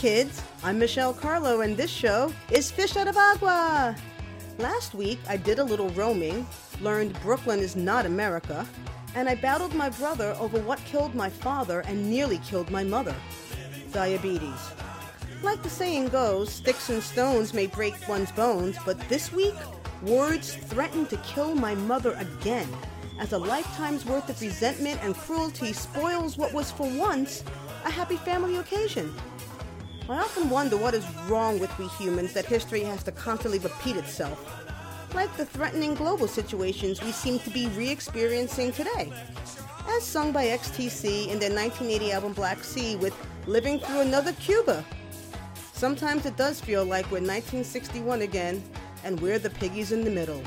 kids. I'm Michelle Carlo, and this show is Fish Out of Agua. Last week, I did a little roaming, learned Brooklyn is not America, and I battled my brother over what killed my father and nearly killed my mother diabetes. Like the saying goes, sticks and stones may break one's bones, but this week, words threatened to kill my mother again, as a lifetime's worth of resentment and cruelty spoils what was for once a happy family occasion. I often wonder what is wrong with we humans that history has to constantly repeat itself. Like the threatening global situations we seem to be re experiencing today. As sung by XTC in their 1980 album Black Sea with Living Through Another Cuba. Sometimes it does feel like we're 1961 again, and we're the piggies in the middle.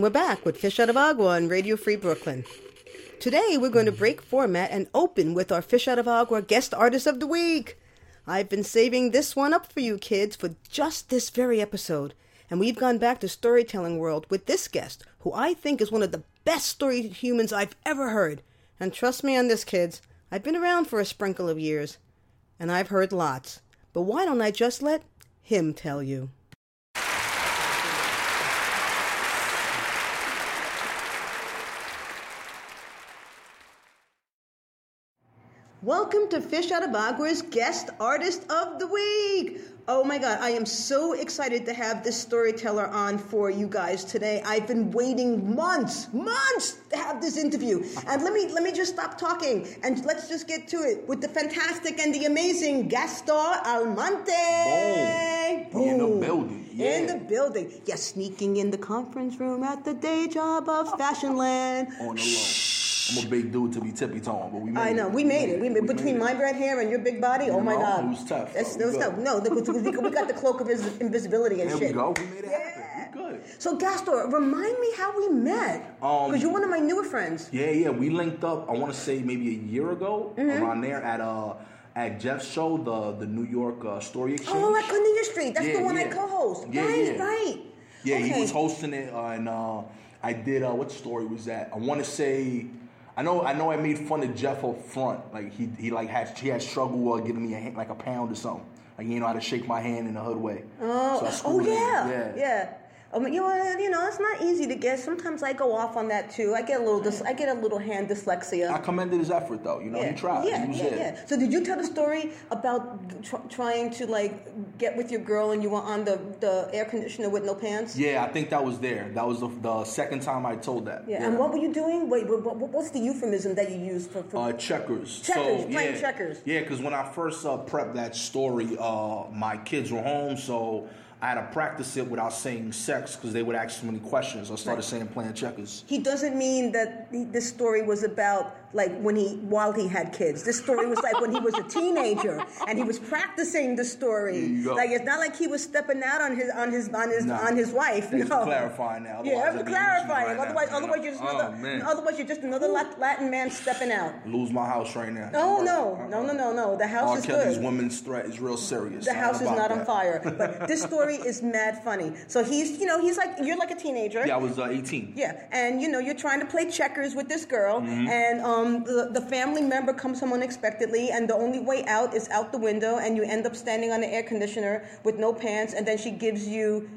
And we're back with Fish Out of Agua on Radio Free Brooklyn. Today we're going to break format and open with our Fish Out of Agua guest artist of the week. I've been saving this one up for you kids for just this very episode. And we've gone back to storytelling world with this guest, who I think is one of the best story humans I've ever heard. And trust me on this, kids, I've been around for a sprinkle of years, and I've heard lots. But why don't I just let him tell you? Welcome to Fish Out of Agua's Guest Artist of the Week. Oh my God, I am so excited to have this storyteller on for you guys today. I've been waiting months, months to have this interview. And let me let me just stop talking and let's just get to it with the fantastic and the amazing Gaston Almonte. Oh, Boom. In the building. Yeah. In the building. Yes, sneaking in the conference room at the day job of Fashionland. On the low. I'm a big dude to be tippy tone, but we made I know, it. we made it. We made, We between made my red hair and your big body. You oh my know, God, it was tough, That's, that was tough. No, because we, got the cloak of vis- invisibility and There shit. we go. We made it Yeah. happen. We good. So Gaston, remind me how we met. Um, Because you're one of my newer friends. Yeah, yeah. We linked up. I want to say maybe a year ago, Mm-hmm. around there at uh at Jeff's show, the the New York uh, Story Exchange. Oh, at Cornelia Street. That's the Yeah, one I co-host. Yeah, right, yeah. right. Yeah, okay. he was hosting it, uh, and uh, I did. Uh, what story was that? I want to say. I know. I know. I made fun of Jeff up front. Like he, he like had he had struggle uh, giving me a hand, like a pound or something. Like he didn't know how to shake my hand in a hood way. Oh, So oh yeah, yeah. yeah. Um, you know, you know, it's not easy to get. Sometimes I go off on that too. I get a little, dys- I get a little hand dyslexia. I commended his effort though. You know, yeah. he tried. Yeah, he yeah, there. yeah. So did you tell the story about tr- trying to like get with your girl and you were on the, the air conditioner with no pants? Yeah, I think that was there. That was the, the second time I told that. Yeah. And what were you doing? Wait, what, what, what's the euphemism that you use for? for Uh, checkers. Checkers, So, playing yeah, checkers. Yeah, because when I first uh, prepped that story, uh, my kids were home, so I had to practice it without saying sex because they would ask so many questions. I started Right. saying playing checkers. he doesn't mean that he- this story was about like when he while he had kids. This story was like when he was a teenager and he was practicing the story. There you go. Like it's not like he was stepping out on his on his on his Nah. on his wife. Thanks no. clarifying now. Yeah, Otherwise I'm clarifying. right otherwise, now, you otherwise you're just Oh, another. man. otherwise, you're just another Lat- Latin man stepping out. Lose my house right now. Oh no, Uh-uh. no, no, no, no. The house is. R. is Kelly's good. woman's threat is real serious. The house is not on fire. But this story is mad funny. So he's, you know, he's like you're like a teenager. Yeah, I was uh, 18. Yeah, and you know you're trying to play checkers with this girl, Mm-hmm. and um, Um, the, the family member comes home unexpectedly, and the only way out is out the window, and you end up standing on the air conditioner with no pants, and then she gives you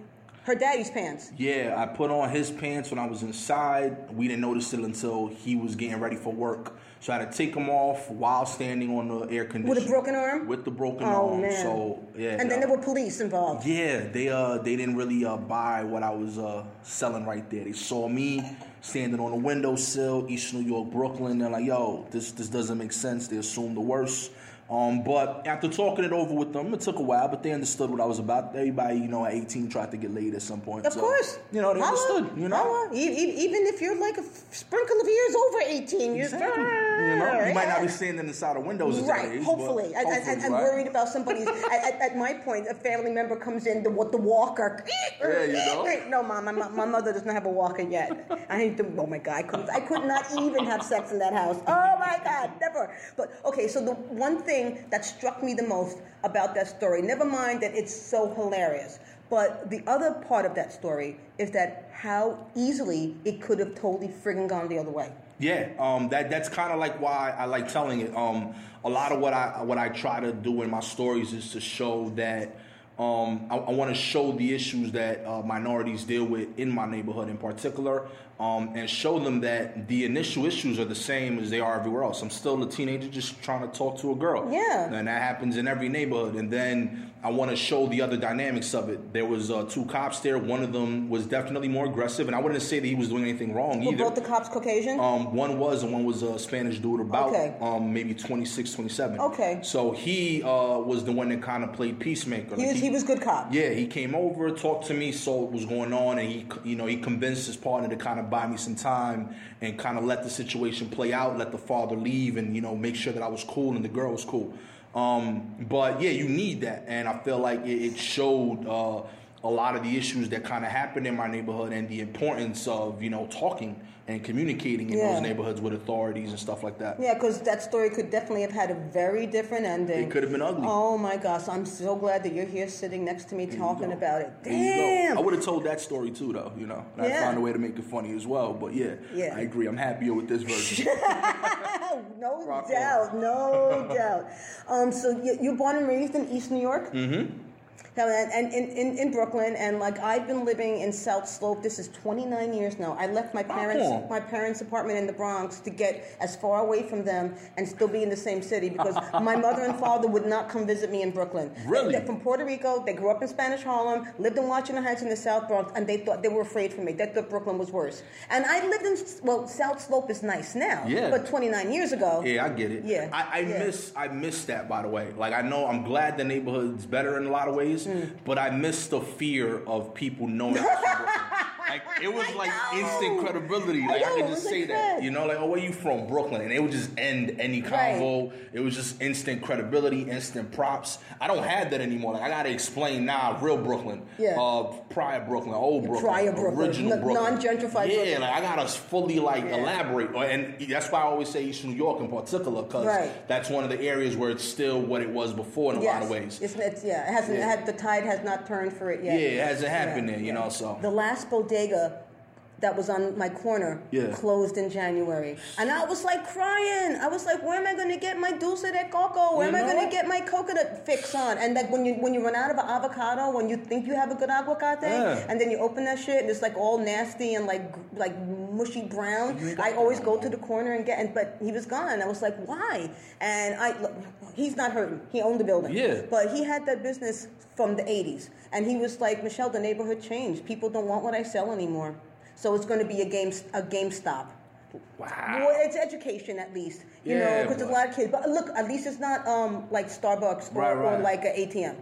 her daddy's pants. Yeah, I put on his pants when I was inside. We didn't notice it until he was getting ready for work. So I had to take them off while standing on the air conditioner. With a broken arm? With the broken Oh arm. man! So yeah. and then uh, there were police involved. Yeah, they uh they didn't really uh buy what I was uh selling right there. They saw me standing on a windowsill, East New York, Brooklyn. They're like, yo, this this doesn't make sense. They assumed the worst. Um, but after talking it over with them, it took a while, but they understood what I was about. Everybody, you know, at 18 tried to get laid at some point. Of so, course, You know, they Holla, understood, you know? holla. Even if you're like a sprinkle of years over 18, you're Exactly. You know, you might not be standing inside of windows Right, hopefully. I, I, I'm right? worried about somebody's. at, at, at my point, a family member comes in, the, what the walker. Yeah, you know. No, mom, my, my mother does not have a walker yet. I need to. Oh my god, I could, I could not even have sex in that house. Oh my god, never. But okay, so the one thing that struck me the most about that story, never mind that it's so hilarious. But the other part of that story is that how easily it could have totally friggin' gone the other way. Yeah, um, that that's kind of like why I like telling it. Um, a lot of what I what I try to do in my stories is to show that um, I, I want to show the issues that uh, minorities deal with in my neighborhood in particular, um, and show them that the initial issues are the same as they are everywhere else. I'm still a teenager just trying to talk to a girl. Yeah. and that happens in every neighborhood. And then I want to show the other dynamics of it. There was uh, two cops there. One of them was definitely more aggressive, and I wouldn't say that he was doing anything wrong Were either. both the cops Caucasian? Um, one was and one was a Spanish dude about Okay. um, maybe 26, 27. Okay. So he uh, was the one that kind of played peacemaker. he Like, was he was good cop. Yeah, he came over, talked to me, saw what was going on, and he, you know, he convinced his partner to kind of buy me some time and kind of let the situation play out, let the father leave, and you know, make sure that I was cool and the girl was cool. Um, but yeah, you need that, and I feel like it, it showed uh, a lot of the issues that kind of happened in my neighborhood and the importance of you know talking and communicating in Yeah. those neighborhoods with authorities and stuff like that. Yeah, because that story could definitely have had a very different ending. It could have been ugly. Oh my gosh, I'm so glad that you're here sitting next to me There talking about it. There you go. Damn. I would have told that story too, though. You know, and I found a way to make it funny as well. But yeah, Yeah. I agree. I'm happier with this version. no Rock doubt, no doubt. Um, so you, you're born and raised in East New York. Mm-hmm. And, in, in, in Brooklyn, and like I've been living in South Slope. This is 29 years now. I left my parents cool. my parents' apartment in the Bronx to get as far away from them and still be in the same city because my mother and father would not come visit me in Brooklyn. Really? They're from Puerto Rico. They grew up in Spanish Harlem, lived in Washington Heights in the South Bronx, and they thought they were afraid for me. They thought Brooklyn was worse. And I lived in well, South Slope is nice now, Yeah. but 29 years ago, Yeah, I get it. Yeah, I, I yeah. miss I miss that by the way. Like I know I'm glad the neighborhood's better in a lot of ways. Mm. but I miss the fear of people knowing. I'm from Brooklyn. like it was I like know. instant credibility. I Like I, know, could just say like that. that. You know, like oh where you from? Brooklyn. And it would just end any Right. convo. It was just instant credibility, instant props. I don't have that anymore. Like I gotta explain now, real Brooklyn. Yeah. Uh prior Brooklyn, old Brooklyn. Prior Brooklyn, Original Brooklyn. non-gentrified Yeah, Brooklyn. like I gotta fully like Yeah. elaborate. And that's why I always say East New York in particular, because Right. that's one of the areas where it's still what it was before in a yes. lot of ways. It's, it's, yeah, it hasn't. Yeah. Had, the tide has not turned for it yet. Yeah, it hasn't happened there, you know, so. the last bodega that was on my corner Yeah. closed in January, and I was like crying. I was like, "Where am I going to get my dulce de coco? Where You am I going to get my coconut fix on?" And like when you when you run out of avocado, when you think you have a good aguacate, Yeah. and then you open that shit and it's like all nasty and like like mushy brown. You ain't got I always go to the corner and get, and, but he was gone. I was like, "Why?" And I, look, he's not hurting. He owned the building. Yeah. But he had that business from the 80s. And he was like, Michelle, the neighborhood changed. People don't want what I sell anymore. So it's going to be a game a GameStop. Wow. Well, it's education at least, you know, because there's a lot of kids. But look, at least it's not um, like Starbucks or, Right, or like an ATM.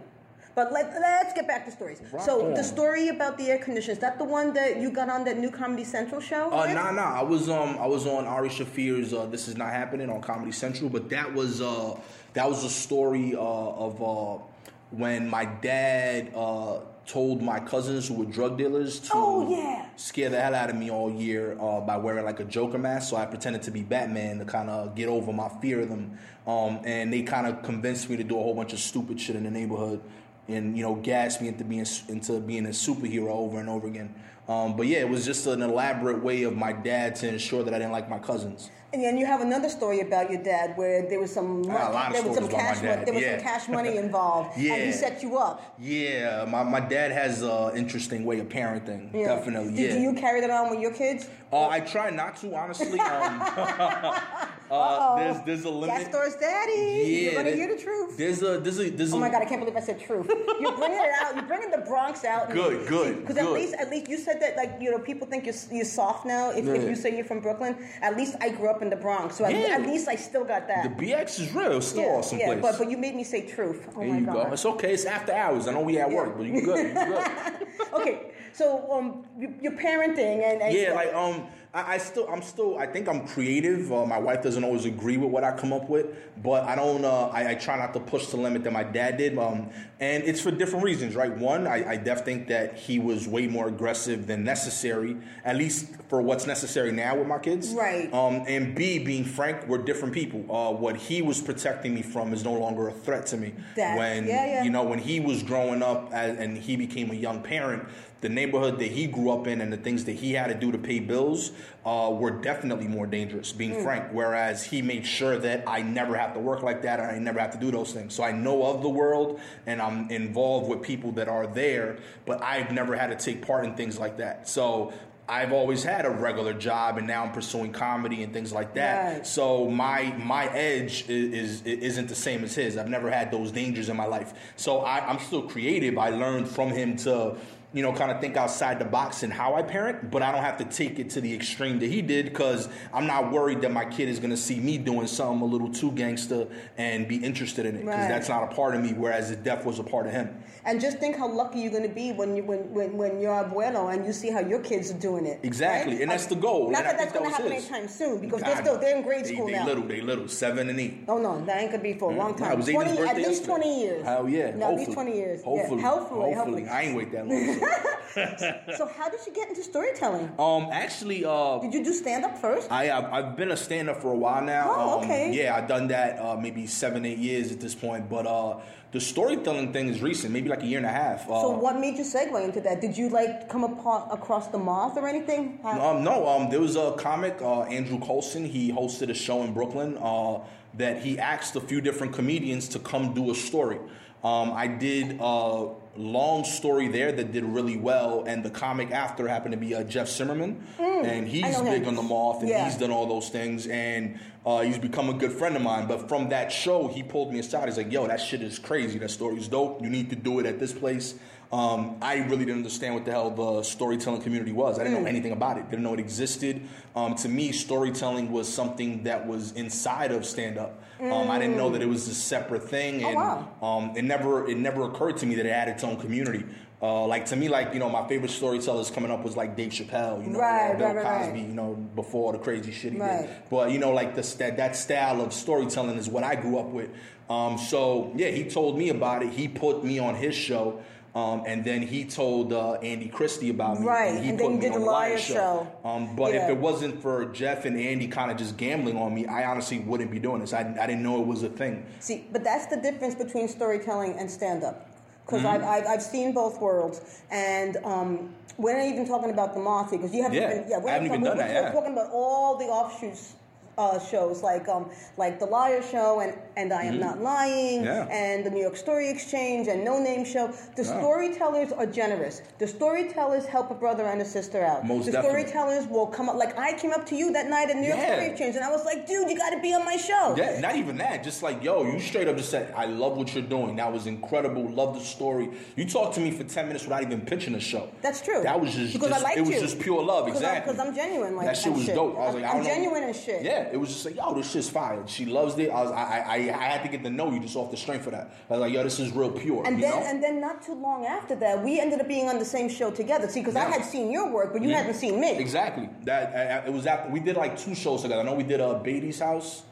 But let, let's get back to stories. Rock so on. the story about the air conditioners, that the one that you got on that new Comedy Central show? Uh, nah, nah. I was um, I was on Ari Shaffir's uh, "This Is Not Happening" on Comedy Central, but that was uh, that was a story uh, of uh, when my dad uh, told my cousins who were drug dealers to Oh, yeah. scare the hell out of me all year uh, by wearing like a Joker mask. So I pretended to be Batman to kind of get over my fear of them, um, and they kind of convinced me to do a whole bunch of stupid shit in the neighborhood. And you know, gas me into being into being a superhero over and over again. Um, but yeah, it was just an elaborate way of my dad to ensure that I didn't like my cousins. And then you have another story about your dad where there was some got a lot of there was some stories about my cash money, there was yeah. some cash money involved, and he set you up. Yeah, my, my dad has an interesting way of parenting. Yeah. Definitely, Did yeah. you carry that on with your kids? uh, I try not to, honestly. Um, uh, there's there's a limit. That store's daddy. You're gonna there- hear the truth. There's a there's a there's Oh a my god, I can't believe I said truth. You're bringing it out. You're bringing the Bronx out. Good, good, Because at least, at least you said that, like you know, people think you're you're soft now. If, if you say you're from Brooklyn, at least I grew up in the Bronx, so at, Yeah. at least I still got that. the BX is real. It's still yeah, awesome yeah, place. but but you made me say truth. Oh there my you god. go. It's okay. It's after hours. I know we at work, but you good. You good. okay, so um, you, you're parenting and, and Yeah, like um, I, I still, I'm still, I think I'm creative. Uh, my wife doesn't always agree with what I come up with, but I don't. Uh, I, I try not to push the limit that my dad did. Um, and it's for different reasons, right? One, I, I def think that he was way more aggressive than necessary, at least for what's necessary now with my kids. Right. Um, and B, being frank, we're different people. Uh, what he was protecting me from is no longer a threat to me. That- when yeah, yeah. you know when he was growing up as, and he became a young parent, the neighborhood that he grew up in and the things that he had to do to pay bills uh, were definitely more dangerous, being Hmm. frank. Whereas he made sure that I never have to work like that and I never have to do those things. So I know of the world and I'm involved with people that are there, but I've never had to take part in things like that. So I've always had a regular job and now I'm pursuing comedy and things like that. Right. So my my edge is, is isn't the same as his. I've never had those dangers in my life. So I, I'm still creative. I learned from him to you know kind of think outside the box and how I parent, but I don't have to take it to the extreme that he did because I'm not worried that my kid is going to see me doing something a little too gangster and be interested in it because Right. that's not a part of me. Whereas the death was a part of him. And just think how lucky you're going to be when you when, when when you're abuelo and you see how your kids are doing it. Exactly, right? and that's the goal, Not I that that's going to happen his. anytime soon because they're still they're in grade they, school they now. little, they little, seven and eight. Oh no, that ain't gonna be for a long time. it was 20, at least yesterday. twenty years. Hell yeah. No, at least twenty years. Yeah. Hopefully. Hopefully, hopefully. I ain't wait that long. so. So how did you get into storytelling? um, actually, uh, Did you do stand up first? I I've, been a stand up for a while now. Oh, Um, okay. Yeah, I've done that uh, maybe seven, eight years at this point. But uh, the storytelling thing is recent, maybe like a year and a half. Uh, so what made you segue into that? Did you like come apart across the moth or anything? How- Um, no, um, there was a comic, uh, Andrew Colson. He hosted a show in Brooklyn uh, that he asked a few different comedians to come do a story. Um, I did a long story there that did really well, and the comic after happened to be uh, Jeff Simmermon, and he's big him. on the moth, and Yeah. he's done all those things, and uh, he's become a good friend of mine. But from that show, he pulled me aside. He's like, "Yo, that shit is crazy. That story's dope. You need to do it at this place." Um, I really didn't understand what the hell the storytelling community was. I didn't know anything about it. Didn't know it existed. Um, to me, storytelling was something that was inside of stand up. Um, I didn't know that it was a separate thing, Oh, and wow. um, it never it never occurred to me that it had its own community. Uh, like to me, like you know, my favorite storytellers coming up was like Dave Chappelle, you know, Right, Bill right, right, right. Cosby, you know, before the crazy shit he did. But you know, like the that that style of storytelling is what I grew up with. Um, so yeah, he told me about it. He put me on his show. Um, and then he told uh, Andy Christie about me. Right, he and put then you me did on the Liar Show. Um, but Yeah. if it wasn't for Jeff and Andy kind of just gambling on me, I honestly wouldn't be doing this. I, I didn't know it was a thing. See, but that's the difference between storytelling and stand up. Because Mm-hmm. I've, I've, I've seen both worlds. And um, we're not even talking about the Mafia, because you haven't Yeah, been, yeah, haven't even done we're, that, We're yeah. talking about all the offshoots. Uh, shows like um, like the Liar Show and and I am not lying Mm-hmm. Yeah. and the New York Story Exchange and No Name Show. The Yeah. storytellers are generous. The storytellers help a brother and a sister out. Most the definitely. storytellers will come up. Like I came up to you that night at New York Yeah. Story Exchange and I was like, dude, you got to be on my show. Yeah, not even that. Just like, yo, you straight up just said, I love what you're doing. That was incredible. Love the story. You talked to me for 10 minutes without even pitching a show. That's true. That was just, because just I liked it was you. just pure love. Because I'm- Exactly. Because I'm genuine like that shit was dope. I was like, I I'm don't know. genuine as shit. Yeah, it was just like, yo, this shit's fire. She loves it. I was, I, I, I had to get to know you just off the strength of that. I was like, yo, this is real pure. And then, know? and then, not too long after that, we ended up being on the same show together. See, because I Yeah. Mm-hmm. had seen your work, but you hadn't seen me. Exactly. That I, I- it was after we did like two shows together. I know we did uh, Beatty's house.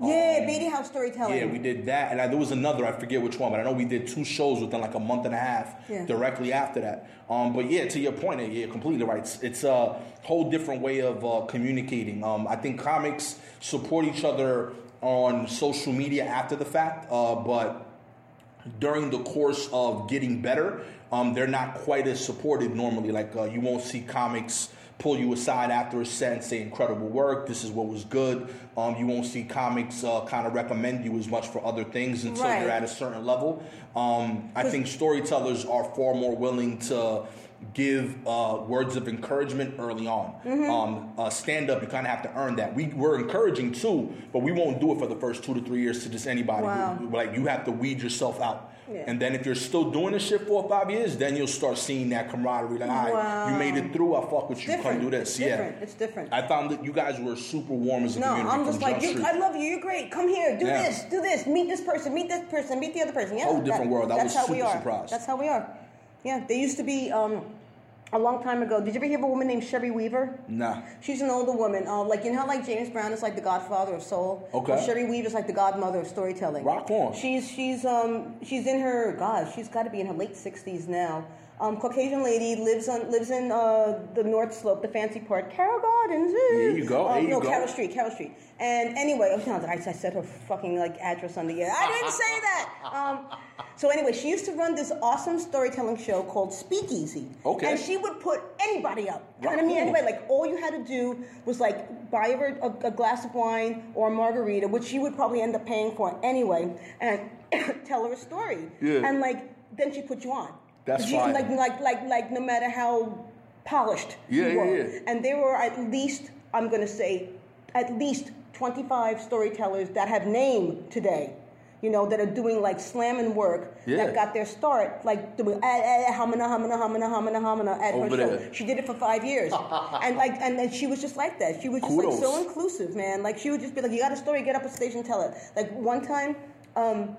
Yeah, Beatty House storytelling. Yeah, we did that, and I, there was another. I forget which one, but I know we did two shows within like a month and a half Yeah. directly after that. Um, but yeah, to your point, yeah, completely right. It's, it's a whole different way of uh, communicating. Um, I think comics support each other on social media after the fact, uh, but during the course of getting better, um, they're not quite as supported normally. Like uh, you won't see comics pull you aside after a set and say incredible work. This is what was good. Um, you won't see comics uh, kind of recommend you as much for other things until Right. you're at a certain level. Um, I think storytellers are far more willing to give uh, words of encouragement early on. Mm-hmm. Um, uh, stand up, you kind of have to earn that. We, we're encouraging too, but we won't do it for the first two to three years to just anybody. Wow. Like you have to weed yourself out. Yeah. And then if you're still doing this shit four or five years, then you'll start seeing that camaraderie. Like, all right, Wow. you made it through. I fuck with you. different. Come do this. It's yeah. different. It's different. I found that you guys were super warm as a no, community I'm just like, you, I love you. You're great. Come here. Do Yeah. this. Do this. Meet this person. Meet this person. Meet the other person. Yeah, Whole different world. I that's was how we super are. surprised. That's how we are. Yeah, they used to be um, a long time ago. Did you ever hear of a woman named Sherry Weaver? Nah. She's an older woman. Uh, like you know how like James Brown is like the godfather of soul. Okay. Well, Sherry Weaver's like the godmother of storytelling. Rock on. She's she's um she's in her God. She's got to be in her late sixties now. Um, Caucasian lady lives on lives in uh, the North Slope, the fancy part, Carroll Gardens. There you go, Uh, there you no, go. Carroll Street, Carroll Street. And anyway, oh, I, I said her fucking like address on the air. I didn't say that. Um, so anyway, she used to run this awesome storytelling show called Speakeasy. Okay. And she would put anybody up. Rock Kind of me anybody. Like all you had to do was like buy her a, a glass of wine or a margarita, which she would probably end up paying for anyway, and tell her a story. Yeah. And like then she put you on. That's you. Like like like like no matter how polished Yeah, you yeah, were. yeah. And there were at least I'm going to say at least 25 storytellers that have name today. You know, that are doing like slamming work Yeah. that got their start, like doing eh, eh, hamana, hamana, hamana, hamana, hamana at Over her show. She did it for five years, and like, and then she was just like that. She was just Kudos. like so inclusive, man. Like she would just be like, "You got a story? Get up on stage and tell it." Like one time, um,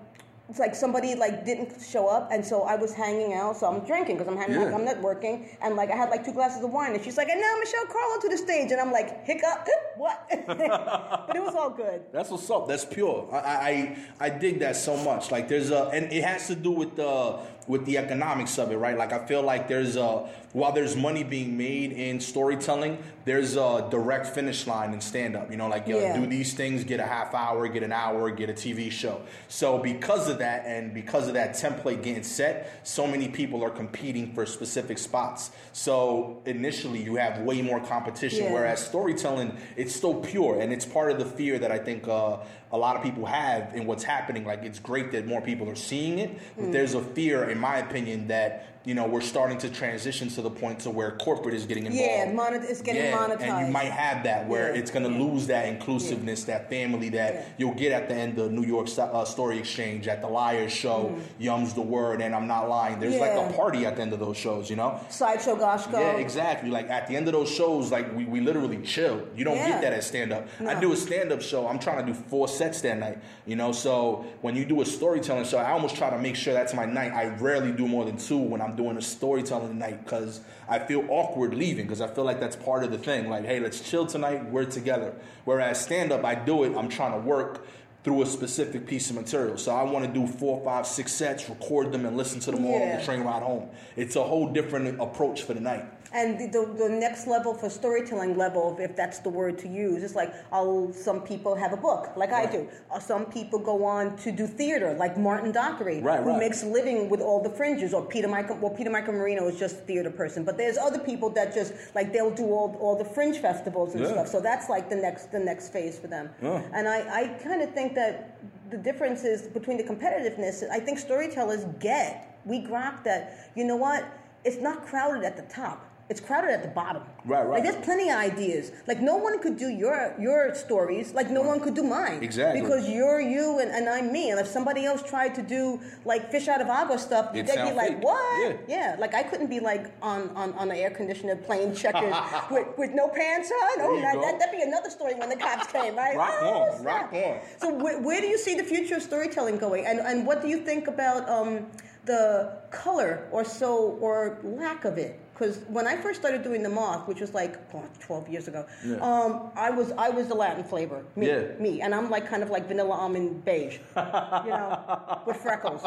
it's like somebody like didn't show up, and so I was hanging out. So I'm drinking because I'm hanging out. I'm networking, and like I had like two glasses of wine, and she's like, "And now Michelle Carlo to the stage," and I'm like, "Hiccup, what?" but it was all good. That's what's up. That's pure. I, I I dig that so much. Like there's a, and it has to do with the with the economics of it, right? Like I feel like there's a while there's money being made in storytelling, there's a direct finish line in stand up. You know, like yo, Yeah. do these things, get a half hour, get an hour, get a TV show. So because of that, and because of that template getting set, so many people are competing for specific spots. So initially, you have way more competition. Yeah. Whereas storytelling, it's still pure, and it's part of the fear that I think uh, a lot of people have in what's happening. Like it's great that more people are seeing it, but mm. there's a fear, in my opinion, that you know we're starting to transition to the point to where corporate is getting involved. Yeah, monet- it's getting yeah, monetized, and you might have that where yeah. it's going to yeah. lose that inclusiveness, that family that you'll get at the end of New York uh, Story Exchange, at the Liars Show, mm. Yum's the word, and I'm not lying. There's like a party at the end of those shows, you know. Sideshow Goshko. Yeah, exactly. Like at the end of those shows, like we, we literally chill. You don't get that at stand up. No. I do a stand up show. I'm trying to do four sets that night. You know, so when you do a storytelling show, I almost try to make sure that's my night. I rarely do more than two when I'm doing a storytelling night because I feel awkward leaving because I feel like that's part of the thing. Like, hey, let's chill tonight. We're together. Whereas stand up, I do it. I'm trying to work through a specific piece of material. So I want to do four, five, six sets, record them, and listen to them yeah. all on the train ride home. It's a whole different approach for the night. And the, the, the, next level for storytelling level, if that's the word to use, is like I'll, some people have a book, like right. I do. Or some people go on to do theater, like Martin Dockery, right, who right. makes a living with all the fringes. Or Peter Michael, well, Peter Michael Marino is just a theater person, but there's other people that just like they'll do all, all the fringe festivals and yeah. stuff. So that's like the next the next phase for them. Yeah. And I, I kind of think that the difference is between the competitiveness. I think storytellers get we grok that you know what it's not crowded at the top it's crowded at the bottom. Right, right. Like there's plenty of ideas. Like no one could do your your stories. Like no one could do mine. Exactly. Because you're you and, and I'm me. And if somebody else tried to do like fish out of agua stuff, it they'd be like, fake. what? Yeah. yeah. Like I couldn't be like on on, on an air conditioner playing checkers with, with no pants on. Oh, that, that, would be another story when the cops came, right? Rock oh, on, rock on. So wh- where do you see the future of storytelling going? And and what do you think about um, the color or so or lack of it? Because when I first started doing the moth, which was like oh, 12 years ago, yeah. um, I was I was the Latin flavor, me, yeah. me, and I'm like kind of like vanilla almond beige, you know, with freckles.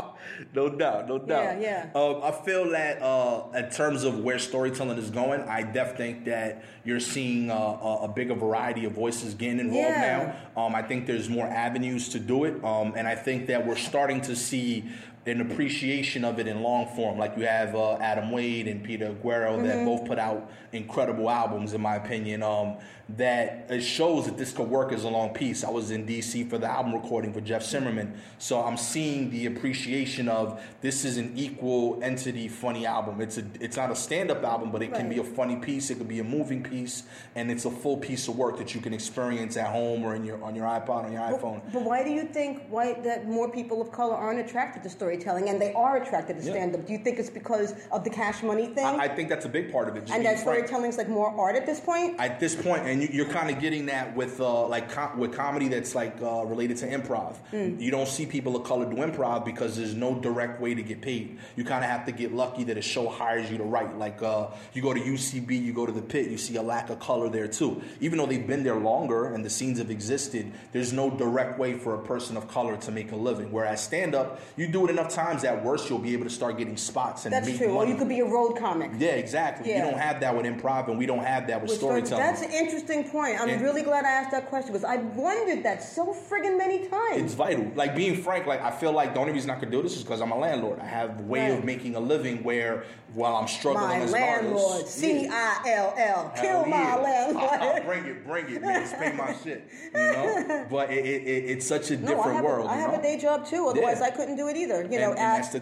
No doubt, no doubt. Yeah, yeah. Um, I feel that uh, in terms of where storytelling is going, I definitely think that you're seeing uh, a, a bigger variety of voices getting involved yeah. now. Um, I think there's more avenues to do it, um, and I think that we're starting to see an appreciation of it in long form. Like you have uh, Adam Wade and Peter Aguero mm-hmm. that both put out incredible albums, in my opinion. Um, that it shows that this could work as a long piece. I was in DC for the album recording for Jeff Simmermon, so I'm seeing the appreciation of this is an equal entity funny album. It's a it's not a stand up album, but it right. can be a funny piece. It could be a moving piece, and it's a full piece of work that you can experience at home or in your on your iPod on your iPhone. But why do you think why that more people of color aren't attracted to storytelling and they are attracted to stand up? Do you think it's because of the cash money thing? I, I think that's a big part of it. and that storytelling is like more art at this point. At this point, and you, are kind of getting that with uh, like com- with comedy that's like uh, related to improv. Mm. You don't see people of color do improv because there's no direct way to get paid. You kind of have to get lucky that a show hires you to write. Like uh, you go to UCB, you go to the pit, you see a lack of color there too. Even though they've been there longer and the scenes have existed, there's no direct way for a person of color to make a living. Whereas stand up, you do it enough times, at worst you'll be able to start getting spots and that's true. Money. Or you could be a road comic. Yeah, exactly. Yeah. You don't have that with improv, and we don't have that with, with storytelling. That's an interesting point. I'm and really glad I asked that question because I've wondered that so friggin' many times. It's vital. Like being frank, like I feel like the only reason I could do this is because I'm a landlord. I have a way right. of making a living where while I'm struggling my as landlord, C I L L, kill my landlord. bring it, bring it, man. Just pay my shit. You know, but it, it, it, it's such a different no, I world. A, I have know? a day job too. Otherwise, yeah. I couldn't do it either. You know, and, and at.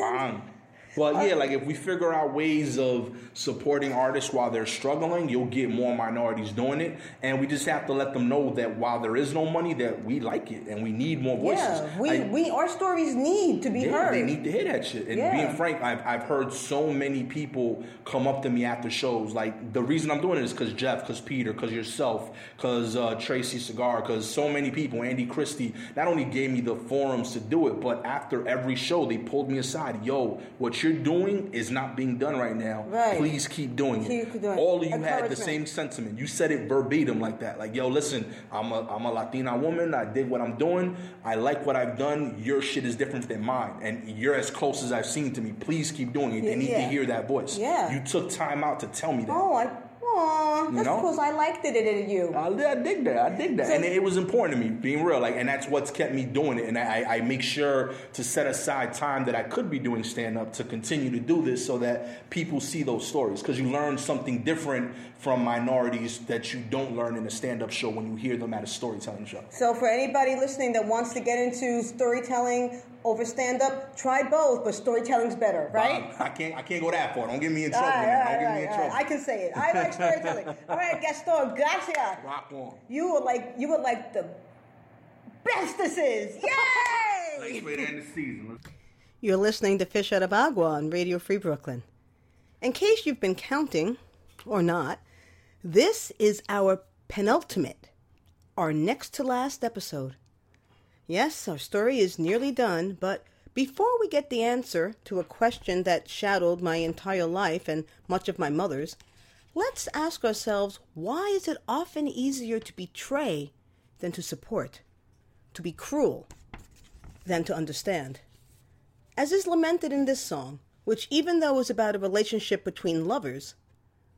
Bang. Well, yeah, like if we figure out ways of supporting artists while they're struggling, you'll get more minorities doing it, and we just have to let them know that while there is no money, that we like it and we need more voices. Yeah, we, we our stories need to be yeah, heard. They need to hear that shit. And yeah. being frank, I've I've heard so many people come up to me after shows. Like the reason I'm doing it is because Jeff, because Peter, because yourself, because uh, Tracy Cigar, because so many people, Andy Christie, not only gave me the forums to do it, but after every show they pulled me aside. Yo, what you're doing is not being done right now. Right. Please keep doing keep it. Doing All of you had the same sentiment. You said it verbatim like that. Like, yo, listen, I'm a I'm a Latina woman. I did what I'm doing. I like what I've done. Your shit is different than mine, and you're as close as I've seen to me. Please keep doing it. They need yeah. to hear that voice. Yeah. You took time out to tell me that. Oh, I Aw, that's know? because I liked it in you. I, I dig that. I dig that, and it was important to me being real. Like, and that's what's kept me doing it. And I, I make sure to set aside time that I could be doing stand up to continue to do this, so that people see those stories. Because you learn something different from minorities that you don't learn in a stand up show when you hear them at a storytelling show. So, for anybody listening that wants to get into storytelling over stand up, try both, but storytelling's better, right? I can't. I can't go that far. Don't get me in trouble. right, man. Don't right, get all me in right, trouble. I can say it. I like storytelling. all right, Gaston, gracias. Rock on. You were like you were like the bestesses. Yay! Nice way to end the season. You're listening to Fish Out of Agua on Radio Free Brooklyn. In case you've been counting, or not, this is our penultimate, our next to last episode. Yes, our story is nearly done, but before we get the answer to a question that shadowed my entire life and much of my mother's, let's ask ourselves why is it often easier to betray than to support, to be cruel than to understand? As is lamented in this song, which even though is about a relationship between lovers,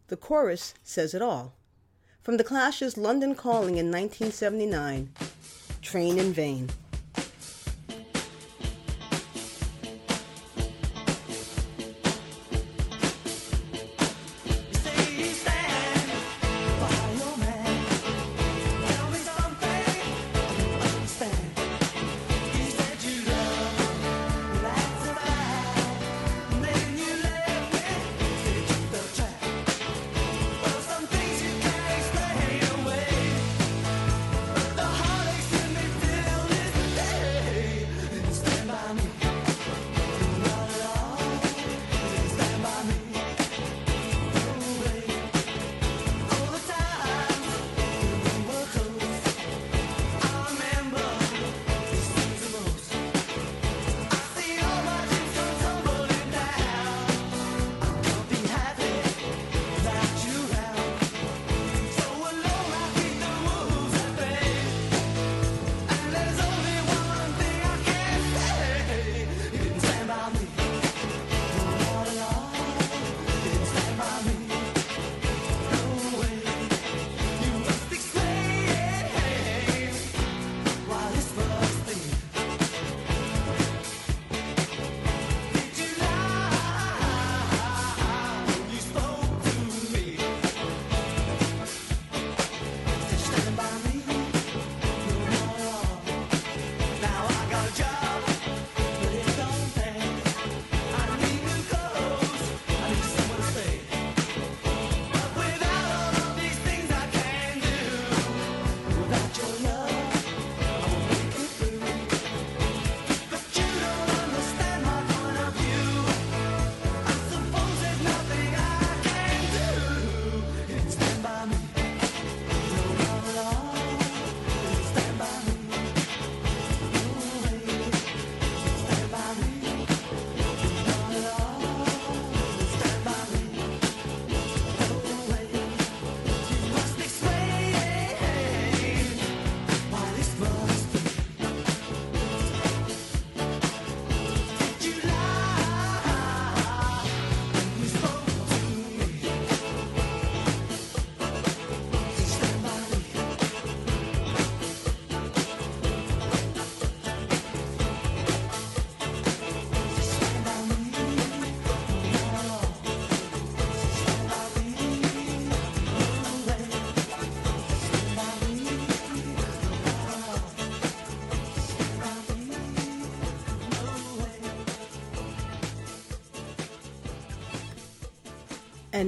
the chorus says it all. From the Clash's London Calling in 1979, Train in Vain.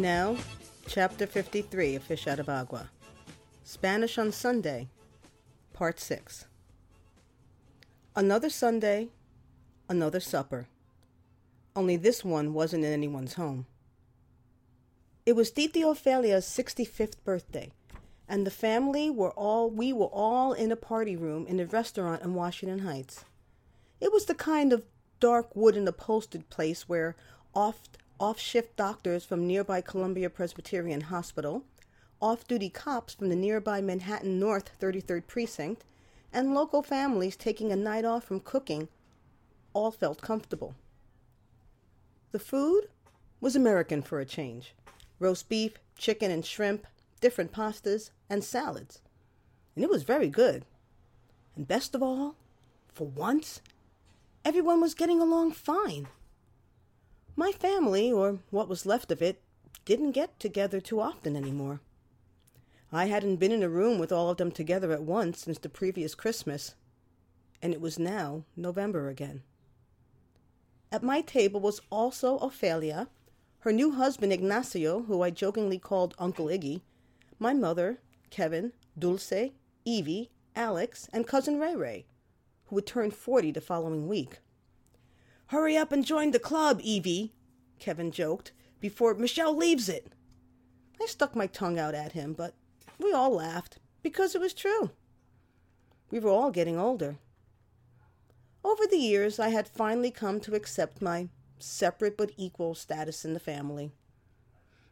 And now, Chapter 53 of Fish Out of Agua Spanish on Sunday, Part 6. Another Sunday, another supper. Only this one wasn't in anyone's home. It was Titi Ophelia's 65th birthday, and the family were all we were all in a party room in a restaurant in Washington Heights. It was the kind of dark wooden upholstered place where oft off shift doctors from nearby Columbia Presbyterian Hospital, off duty cops from the nearby Manhattan North 33rd Precinct, and local families taking a night off from cooking all felt comfortable. The food was American for a change roast beef, chicken and shrimp, different pastas, and salads. And it was very good. And best of all, for once, everyone was getting along fine. My family, or what was left of it, didn't get together too often anymore. I hadn't been in a room with all of them together at once since the previous Christmas, and it was now November again. At my table was also Ophelia, her new husband Ignacio, who I jokingly called Uncle Iggy, my mother, Kevin, Dulce, Evie, Alex, and cousin Ray Ray, who would turn 40 the following week. Hurry up and join the club, Evie, Kevin joked, before Michelle leaves it. I stuck my tongue out at him, but we all laughed because it was true. We were all getting older. Over the years, I had finally come to accept my separate but equal status in the family.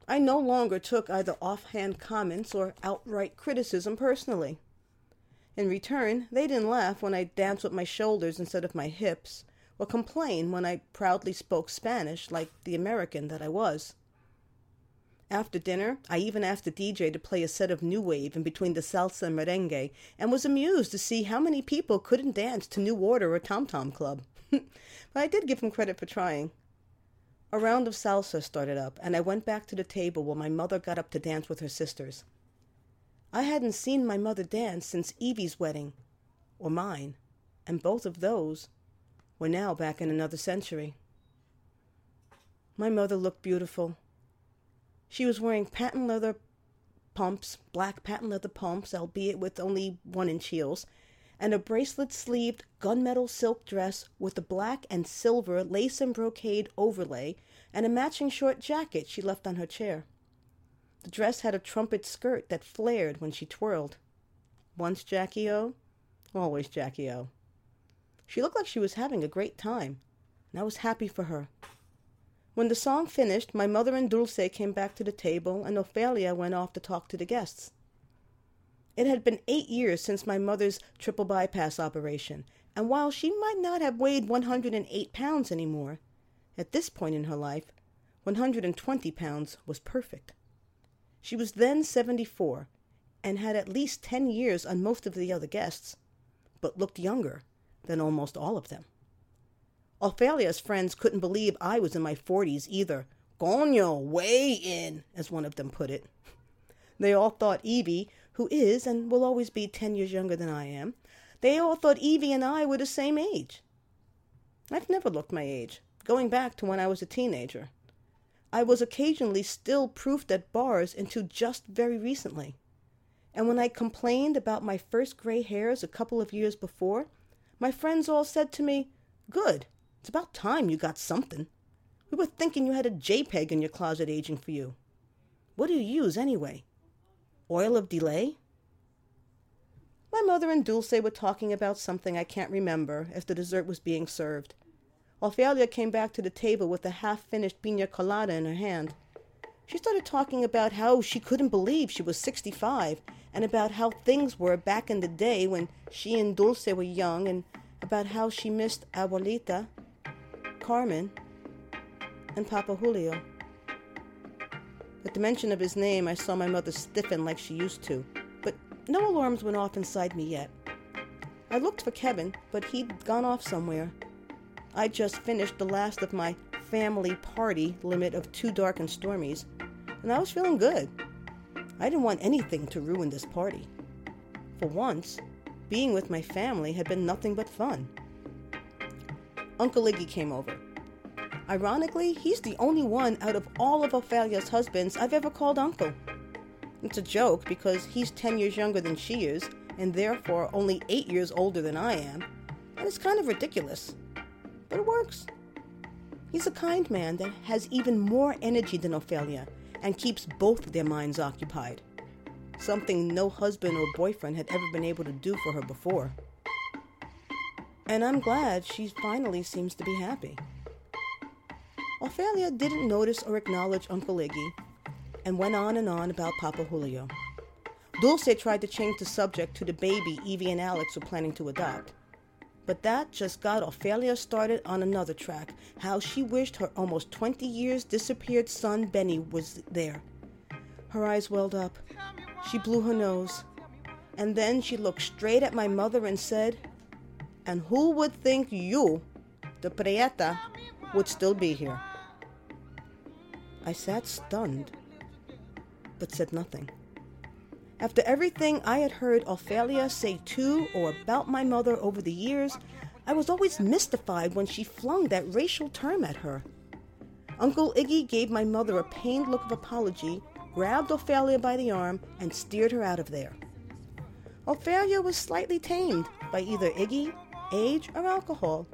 I no longer took either offhand comments or outright criticism personally. In return, they didn't laugh when I danced with my shoulders instead of my hips, or complain when I proudly spoke Spanish like the American that I was. After dinner, I even asked the DJ to play a set of new wave in between the salsa and merengue, and was amused to see how many people couldn't dance to New Order or Tom Tom Club. but I did give him credit for trying. A round of salsa started up, and I went back to the table while my mother got up to dance with her sisters. I hadn't seen my mother dance since Evie's wedding, or mine, and both of those were now back in another century. My mother looked beautiful. She was wearing patent leather pumps, black patent leather pumps, albeit with only one inch heels, and a bracelet sleeved gunmetal silk dress with a black and silver lace and brocade overlay and a matching short jacket she left on her chair. The dress had a trumpet skirt that flared when she twirled. Once Jackie O, always Jackie O. She looked like she was having a great time, and I was happy for her. When the song finished, my mother and Dulce came back to the table, and Ophelia went off to talk to the guests. It had been eight years since my mother's triple bypass operation, and while she might not have weighed 108 pounds anymore, at this point in her life, 120 pounds was perfect. She was then 74 and had at least 10 years on most of the other guests, but looked younger than almost all of them. Ophelia's friends couldn't believe I was in my 40s either. Coño, way in, as one of them put it. They all thought Evie, who is and will always be 10 years younger than I am, they all thought Evie and I were the same age. I've never looked my age, going back to when I was a teenager. I was occasionally still proofed at bars until just very recently. And when I complained about my first gray hairs a couple of years before, my friends all said to me, Good, it's about time you got something. We were thinking you had a JPEG in your closet aging for you. What do you use anyway? Oil of delay? My mother and Dulce were talking about something I can't remember as the dessert was being served. Ophelia came back to the table with a half finished pina colada in her hand. She started talking about how she couldn't believe she was 65 and about how things were back in the day when she and Dulce were young and about how she missed Abuelita, Carmen, and Papa Julio. At the mention of his name, I saw my mother stiffen like she used to, but no alarms went off inside me yet. I looked for Kevin, but he'd gone off somewhere. I'd just finished the last of my family party limit of two dark and stormies, and I was feeling good. I didn't want anything to ruin this party. For once, being with my family had been nothing but fun. Uncle Iggy came over. Ironically, he's the only one out of all of Ophelia's husbands I've ever called uncle. It's a joke because he's 10 years younger than she is, and therefore only 8 years older than I am, and it's kind of ridiculous but it works. He's a kind man that has even more energy than Ophelia and keeps both their minds occupied, something no husband or boyfriend had ever been able to do for her before. And I'm glad she finally seems to be happy. Ophelia didn't notice or acknowledge Uncle Iggy and went on and on about Papa Julio. Dulce tried to change the subject to the baby Evie and Alex were planning to adopt. But that just got Ophelia started on another track how she wished her almost 20 years disappeared son Benny was there. Her eyes welled up. She blew her nose. And then she looked straight at my mother and said, And who would think you, the Prieta, would still be here? I sat stunned, but said nothing. After everything I had heard Ophelia say to or about my mother over the years, I was always mystified when she flung that racial term at her. Uncle Iggy gave my mother a pained look of apology, grabbed Ophelia by the arm, and steered her out of there. Ophelia was slightly tamed by either Iggy, age, or alcohol,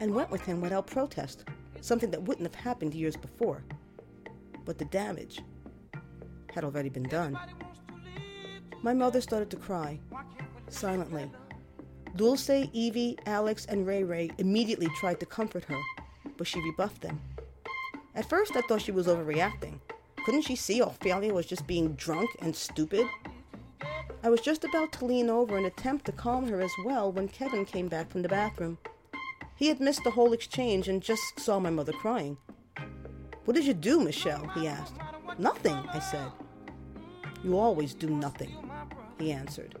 and went with him without protest, something that wouldn't have happened years before. But the damage had already been done. My mother started to cry, silently. Dulce, Evie, Alex, and Ray Ray immediately tried to comfort her, but she rebuffed them. At first, I thought she was overreacting. Couldn't she see Ophelia was just being drunk and stupid? I was just about to lean over and attempt to calm her as well when Kevin came back from the bathroom. He had missed the whole exchange and just saw my mother crying. What did you do, Michelle? he asked. Nothing, I said. You always do nothing, he answered.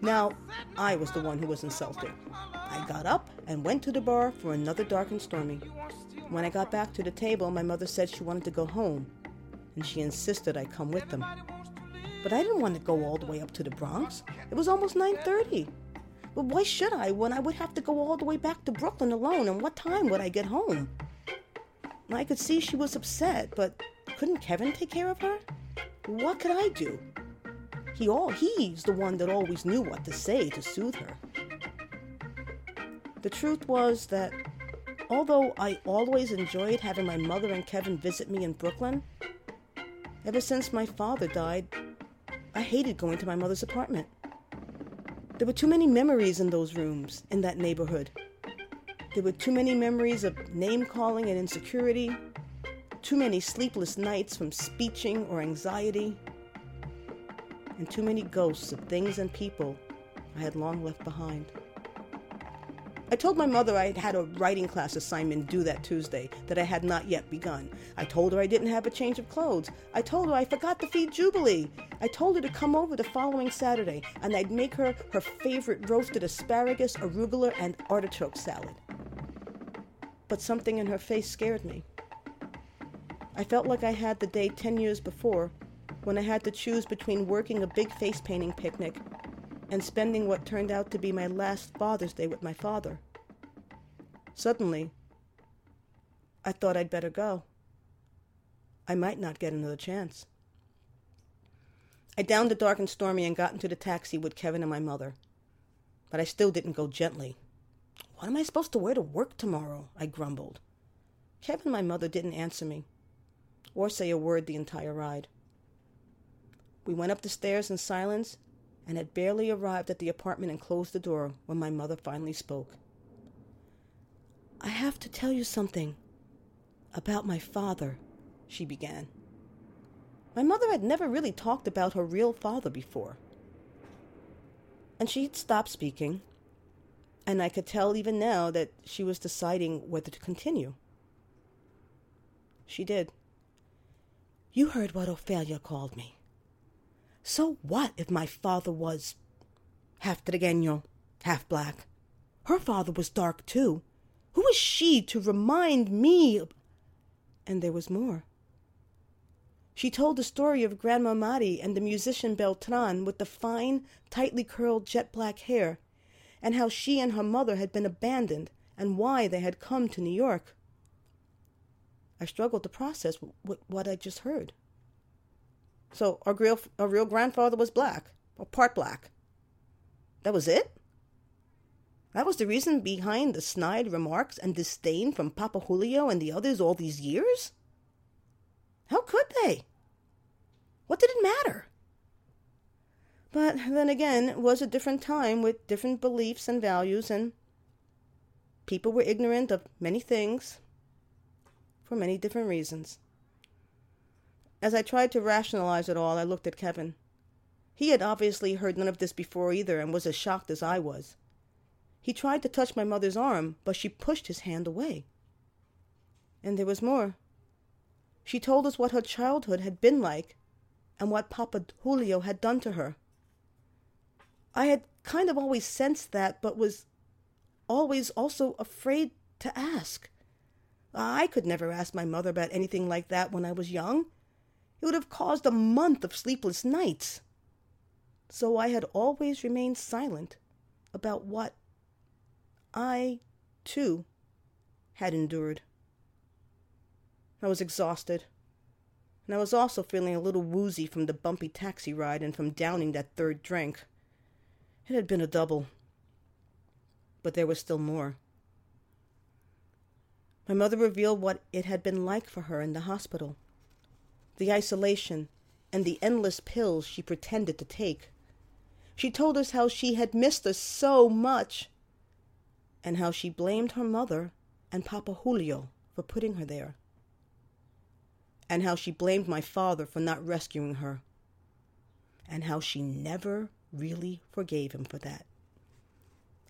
Now, I was the one who was insulted. I got up and went to the bar for another dark and stormy. When I got back to the table, my mother said she wanted to go home, and she insisted I come with them. But I didn't want to go all the way up to the Bronx. It was almost 9:30. But why should I when I would have to go all the way back to Brooklyn alone and what time would I get home? I could see she was upset, but couldn't Kevin take care of her? What could I do? He all he's the one that always knew what to say to soothe her. The truth was that although I always enjoyed having my mother and Kevin visit me in Brooklyn, ever since my father died, I hated going to my mother's apartment. There were too many memories in those rooms, in that neighborhood. There were too many memories of name calling and insecurity, too many sleepless nights from speeching or anxiety, and too many ghosts of things and people I had long left behind. I told my mother I had had a writing class assignment due that Tuesday that I had not yet begun. I told her I didn't have a change of clothes. I told her I forgot to feed Jubilee. I told her to come over the following Saturday and I'd make her her favorite roasted asparagus, arugula, and artichoke salad. But something in her face scared me. I felt like I had the day 10 years before when I had to choose between working a big face painting picnic and spending what turned out to be my last Father's Day with my father. Suddenly, I thought I'd better go. I might not get another chance. I downed the dark and stormy and got into the taxi with Kevin and my mother. But I still didn't go gently. What am I supposed to wear to work tomorrow? I grumbled. Kevin and my mother didn't answer me or say a word the entire ride. We went up the stairs in silence and had barely arrived at the apartment and closed the door when my mother finally spoke. I have to tell you something about my father, she began. My mother had never really talked about her real father before. And she had stopped speaking, and I could tell even now that she was deciding whether to continue. She did. You heard what Ophelia called me. So what if my father was half Trigueño, half black? Her father was dark too. Who is she to remind me? And there was more. She told the story of Grandma Mari and the musician Beltran with the fine, tightly curled jet black hair, and how she and her mother had been abandoned and why they had come to New York. I struggled to process what, what I just heard. So our real, our real grandfather was black, or part black. That was it? That was the reason behind the snide remarks and disdain from Papa Julio and the others all these years? How could they? What did it matter? But then again, it was a different time with different beliefs and values, and people were ignorant of many things for many different reasons. As I tried to rationalize it all, I looked at Kevin. He had obviously heard none of this before either and was as shocked as I was. He tried to touch my mother's arm, but she pushed his hand away. And there was more. She told us what her childhood had been like and what Papa Julio had done to her. I had kind of always sensed that, but was always also afraid to ask. I could never ask my mother about anything like that when I was young. It would have caused a month of sleepless nights. So I had always remained silent about what I, too, had endured. I was exhausted, and I was also feeling a little woozy from the bumpy taxi ride and from downing that third drink. It had been a double. But there was still more. My mother revealed what it had been like for her in the hospital the isolation and the endless pills she pretended to take. She told us how she had missed us so much and how she blamed her mother and Papa Julio for putting her there, and how she blamed my father for not rescuing her, and how she never really forgave him for that.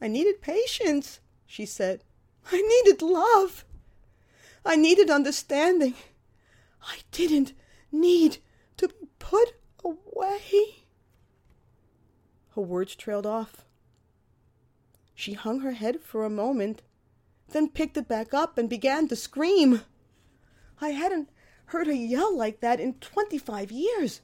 I needed patience, she said. I needed love. I needed understanding. I didn't need to be put away. Her words trailed off. She hung her head for a moment, then picked it back up and began to scream. I hadn't heard her yell like that in twenty five years.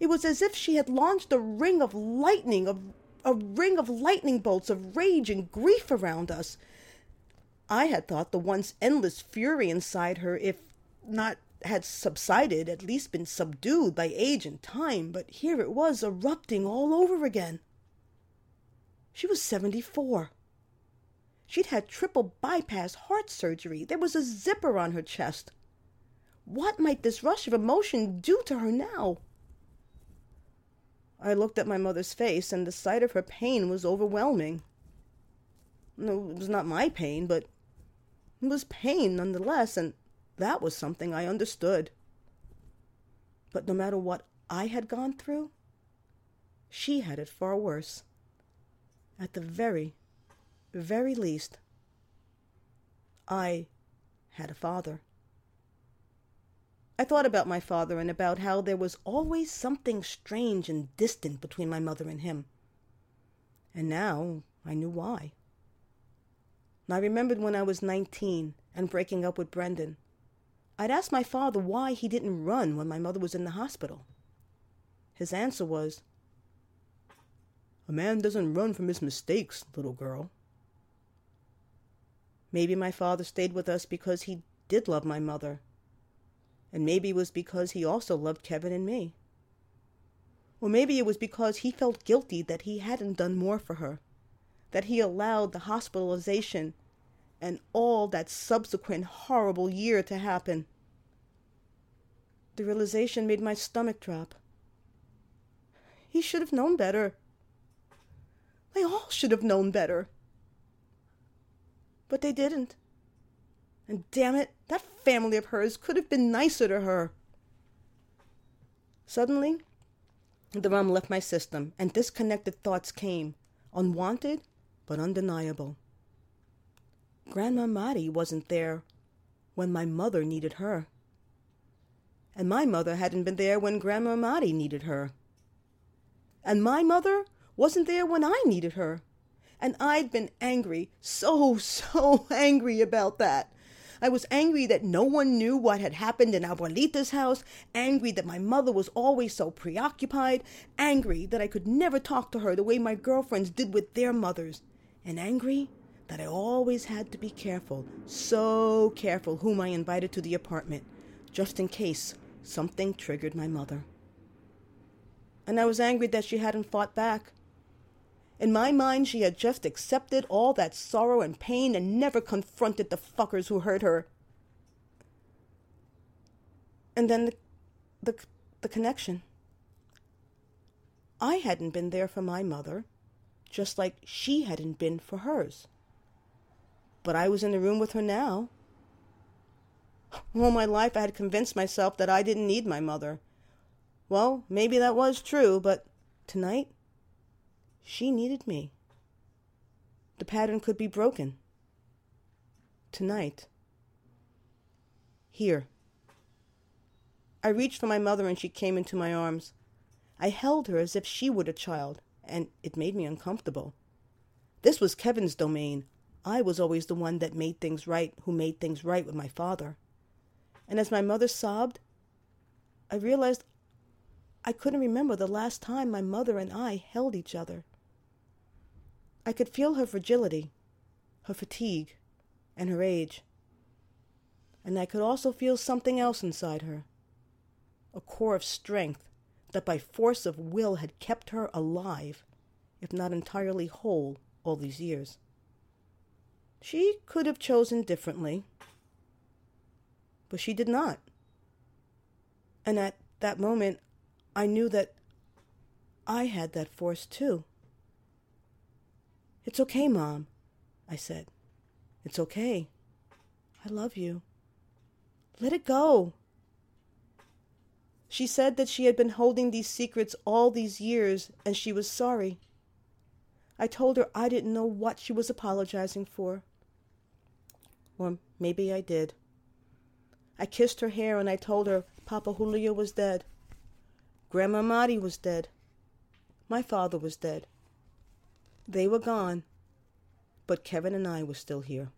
It was as if she had launched a ring of lightning, a, a ring of lightning bolts of rage and grief around us. I had thought the once endless fury inside her, if not had subsided, at least been subdued by age and time, but here it was erupting all over again. She was 74. She'd had triple bypass heart surgery. There was a zipper on her chest. What might this rush of emotion do to her now? I looked at my mother's face, and the sight of her pain was overwhelming. No, it was not my pain, but it was pain nonetheless, and that was something I understood. But no matter what I had gone through, she had it far worse. At the very, very least, I had a father. I thought about my father and about how there was always something strange and distant between my mother and him. And now I knew why. I remembered when I was 19 and breaking up with Brendan. I'd asked my father why he didn't run when my mother was in the hospital. His answer was, a man doesn't run from his mistakes, little girl. Maybe my father stayed with us because he did love my mother. And maybe it was because he also loved Kevin and me. Or maybe it was because he felt guilty that he hadn't done more for her, that he allowed the hospitalization and all that subsequent horrible year to happen. The realization made my stomach drop. He should have known better. They all should have known better. But they didn't. And damn it, that family of hers could have been nicer to her. Suddenly, the rum left my system, and disconnected thoughts came, unwanted but undeniable. Grandma Mari wasn't there when my mother needed her. And my mother hadn't been there when Grandma Mari needed her. And my mother wasn't there when I needed her. And I'd been angry, so, so angry about that. I was angry that no one knew what had happened in Abuelita's house, angry that my mother was always so preoccupied, angry that I could never talk to her the way my girlfriends did with their mothers, and angry that I always had to be careful, so careful whom I invited to the apartment, just in case something triggered my mother. And I was angry that she hadn't fought back, in my mind, she had just accepted all that sorrow and pain and never confronted the fuckers who hurt her. And then the, the, the connection. I hadn't been there for my mother, just like she hadn't been for hers. But I was in the room with her now. All my life I had convinced myself that I didn't need my mother. Well, maybe that was true, but tonight she needed me. The pattern could be broken. Tonight. Here. I reached for my mother and she came into my arms. I held her as if she were a child, and it made me uncomfortable. This was Kevin's domain. I was always the one that made things right, who made things right with my father. And as my mother sobbed, I realized I couldn't remember the last time my mother and I held each other. I could feel her fragility, her fatigue, and her age. And I could also feel something else inside her a core of strength that by force of will had kept her alive, if not entirely whole, all these years. She could have chosen differently, but she did not. And at that moment, I knew that I had that force too. It's okay, Mom, I said. It's okay. I love you. Let it go. She said that she had been holding these secrets all these years and she was sorry. I told her I didn't know what she was apologizing for. Or maybe I did. I kissed her hair and I told her Papa Julio was dead. Grandma Mari was dead. My father was dead. They were gone, but Kevin and I were still here.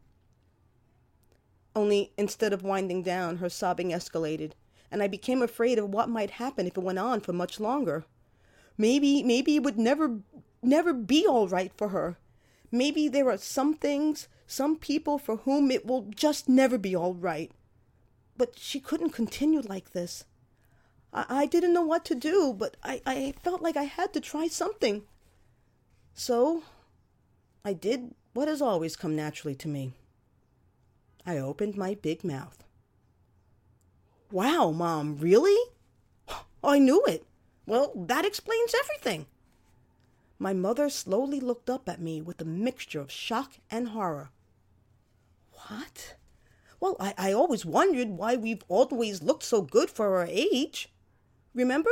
Only instead of winding down, her sobbing escalated, and I became afraid of what might happen if it went on for much longer. Maybe, maybe it would never, never be all right for her. Maybe there are some things, some people for whom it will just never be all right. But she couldn't continue like this. I, I didn't know what to do, but I, I felt like I had to try something. So I did what has always come naturally to me. I opened my big mouth. Wow, Mom, really? I knew it. Well, that explains everything. My mother slowly looked up at me with a mixture of shock and horror. What? Well, I, I always wondered why we've always looked so good for our age. Remember?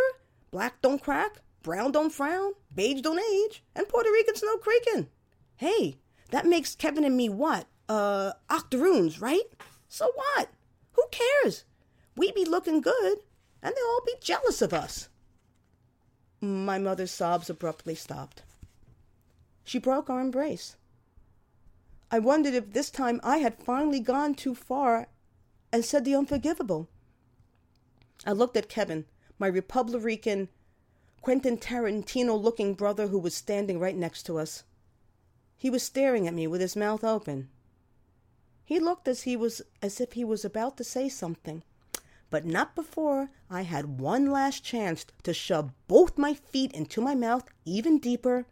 Black don't crack, brown don't frown, beige don't age, and Puerto Ricans no creaking. Hey, that makes Kevin and me what? Uh, octoroons, right? So what? Who cares? We be looking good, and they'll all be jealous of us. My mother's sobs abruptly stopped. She broke our embrace. I wondered if this time I had finally gone too far and said the unforgivable. I looked at Kevin, my Republican, Quentin Tarantino looking brother who was standing right next to us. He was staring at me with his mouth open. He looked as he was as if he was about to say something, but not before I had one last chance to shove both my feet into my mouth even deeper,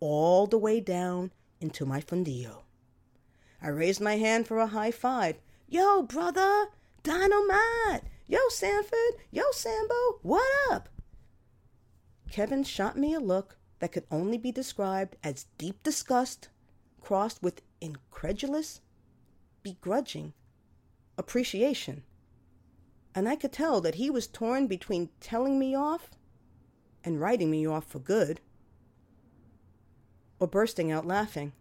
all the way down into my fundillo. I raised my hand for a high five. Yo, brother! Dynamite! Yo, Sanford! Yo, Sambo! What up? Kevin shot me a look that could only be described as deep disgust crossed with incredulous, begrudging appreciation. And I could tell that he was torn between telling me off and writing me off for good or bursting out laughing.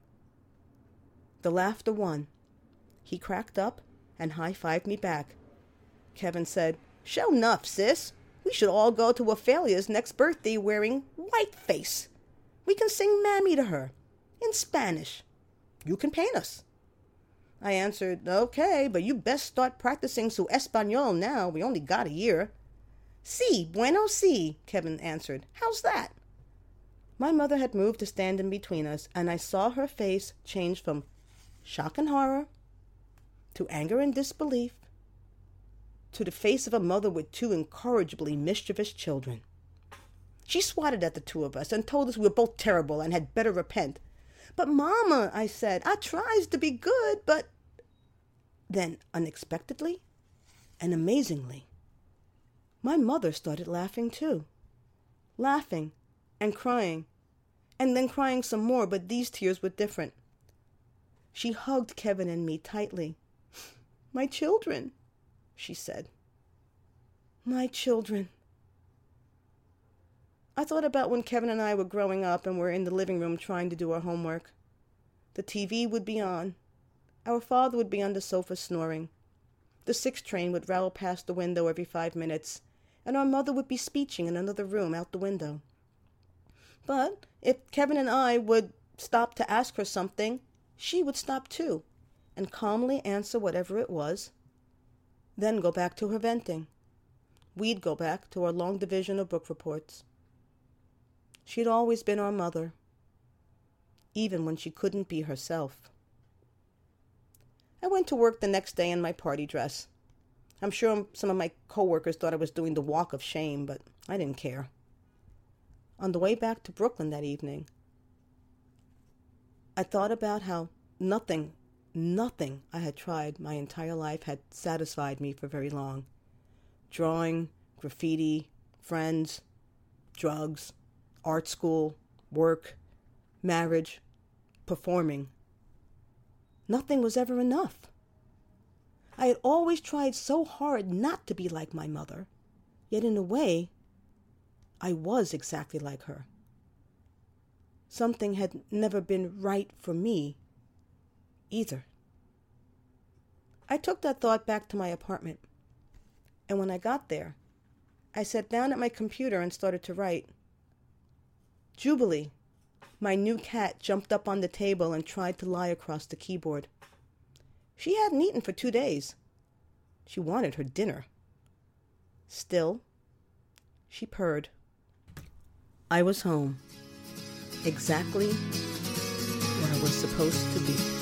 The laughter won. He cracked up and high fived me back. Kevin said, Show enough, sis. We should all go to Ophelia's next birthday wearing white face. We can sing Mammy to her in Spanish. You can paint us. I answered, Okay, but you best start practicing su Espanol now. We only got a year. Si, bueno, si, Kevin answered. How's that? My mother had moved to stand in between us, and I saw her face change from shock and horror to anger and disbelief to the face of a mother with two incorrigibly mischievous children. She swatted at the two of us and told us we were both terrible and had better repent. But, Mamma, I said, I tries to be good, but. Then, unexpectedly and amazingly, my mother started laughing too. Laughing and crying, and then crying some more, but these tears were different. She hugged Kevin and me tightly. My children, she said. My children. I thought about when Kevin and I were growing up and were in the living room trying to do our homework. The TV would be on. Our father would be on the sofa snoring. The six train would rattle past the window every five minutes, and our mother would be speeching in another room out the window. But if Kevin and I would stop to ask her something, she would stop too and calmly answer whatever it was, then go back to her venting. We'd go back to our long division of book reports. She'd always been our mother, even when she couldn't be herself. I went to work the next day in my party dress. I'm sure some of my coworkers thought I was doing the walk of shame, but I didn't care. On the way back to Brooklyn that evening, I thought about how nothing, nothing I had tried my entire life had satisfied me for very long. Drawing, graffiti, friends, drugs, art school, work, marriage, performing. Nothing was ever enough. I had always tried so hard not to be like my mother, yet in a way, I was exactly like her. Something had never been right for me either. I took that thought back to my apartment, and when I got there, I sat down at my computer and started to write. Jubilee, my new cat, jumped up on the table and tried to lie across the keyboard. She hadn't eaten for two days. She wanted her dinner. Still, she purred. I was home, exactly where I was supposed to be.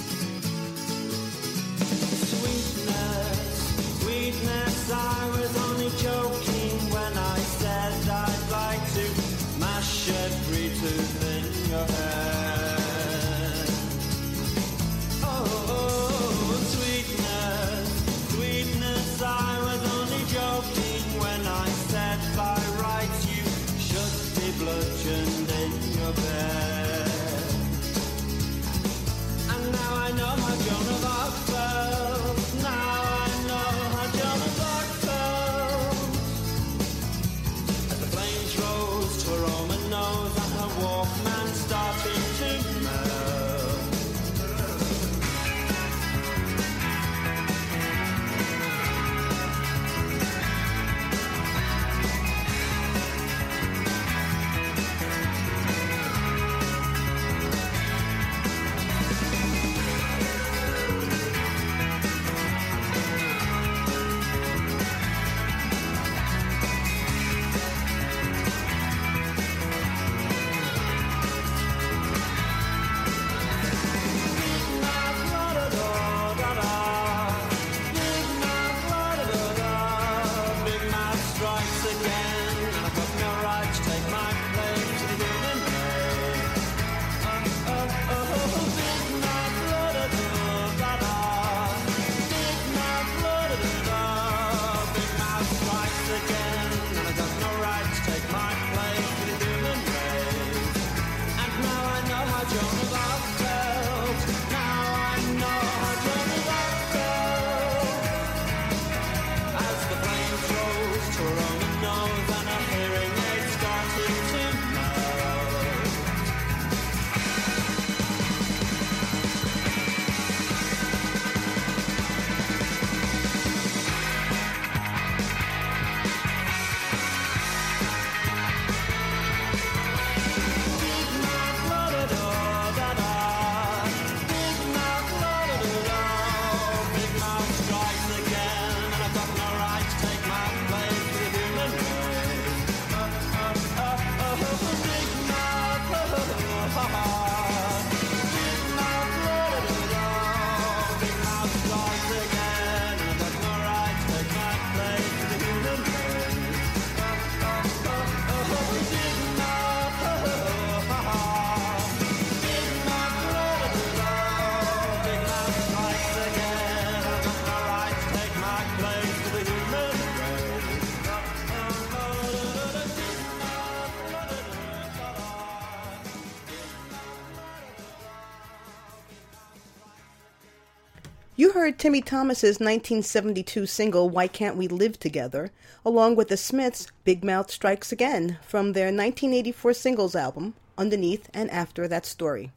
Heard Timmy Thomas's 1972 single Why Can't We Live Together, along with the Smiths' Bigmouth Strikes Again from their 1984 singles album, Underneath and After That Story.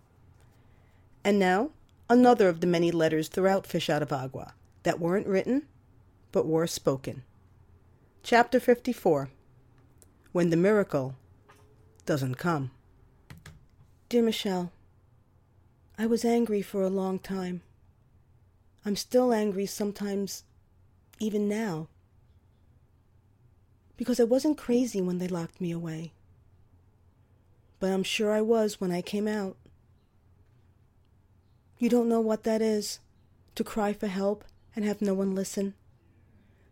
And now, another of the many letters throughout Fish Out of Agua that weren't written, but were spoken. Chapter 54 When the Miracle Doesn't Come. Dear Michelle, I was angry for a long time. I'm still angry sometimes, even now. Because I wasn't crazy when they locked me away. But I'm sure I was when I came out. You don't know what that is to cry for help and have no one listen.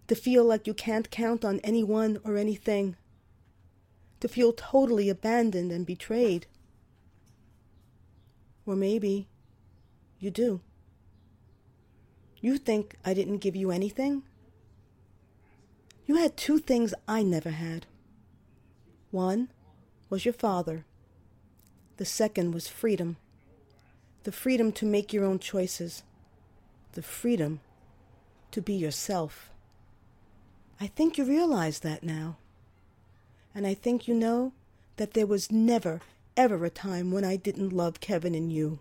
To feel like you can't count on anyone or anything. To feel totally abandoned and betrayed. Or maybe you do. You think I didn't give you anything? You had two things I never had. One was your father. The second was freedom. The freedom to make your own choices. The freedom to be yourself. I think you realize that now. And I think you know that there was never, ever a time when I didn't love Kevin and you.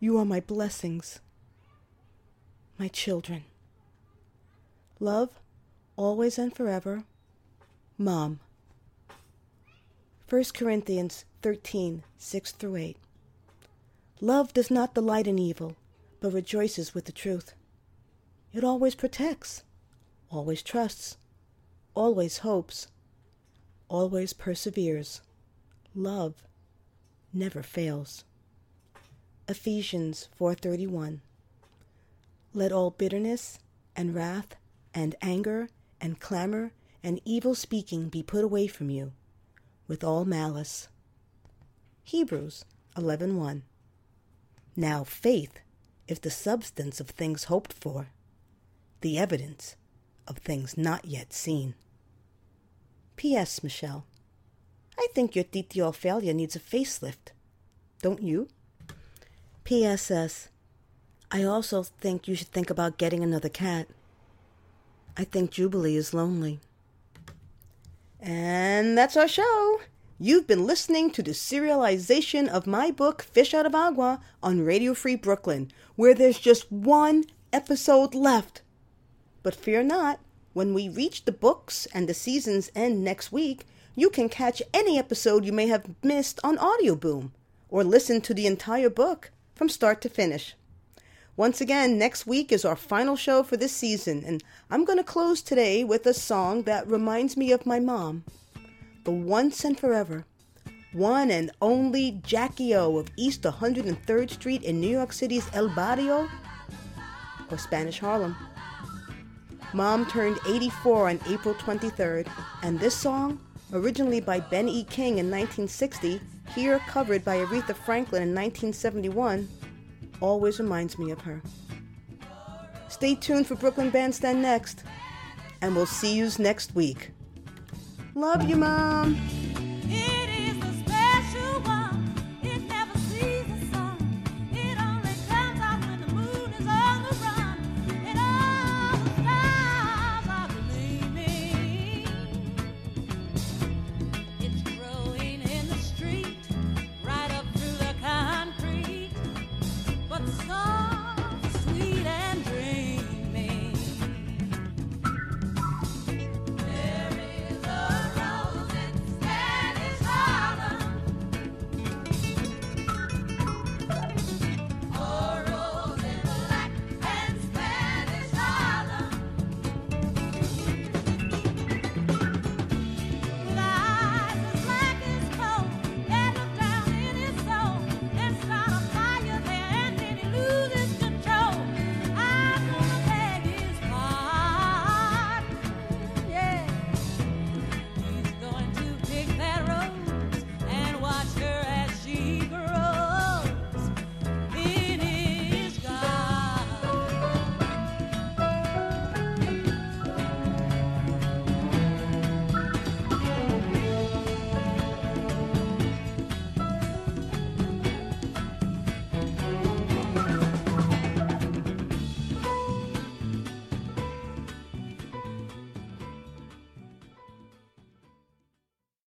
You are my blessings, my children. Love, always and forever, Mom. 1 Corinthians 13, 6 through 8. Love does not delight in evil, but rejoices with the truth. It always protects, always trusts, always hopes, always perseveres. Love never fails. Ephesians 4:31 Let all bitterness and wrath and anger and clamor and evil speaking be put away from you with all malice. Hebrews 11:1 Now faith is the substance of things hoped for, the evidence of things not yet seen. P.S. Michelle, I think your Titi Ophelia needs a facelift. Don't you? P.S.S. I also think you should think about getting another cat. I think Jubilee is lonely. And that's our show. You've been listening to the serialization of my book, Fish Out of Agua, on Radio Free Brooklyn, where there's just one episode left. But fear not, when we reach the books and the season's end next week, you can catch any episode you may have missed on Audioboom, or listen to the entire book from start to finish. Once again, next week is our final show for this season, and I'm going to close today with a song that reminds me of my mom the once and forever, one and only Jackie O of East 103rd Street in New York City's El Barrio, or Spanish Harlem. Mom turned 84 on April 23rd, and this song, originally by Ben E. King in 1960, here covered by Aretha Franklin in 1971, always reminds me of her. Stay tuned for Brooklyn Bandstand next, and we'll see yous next week. Love you, Mom.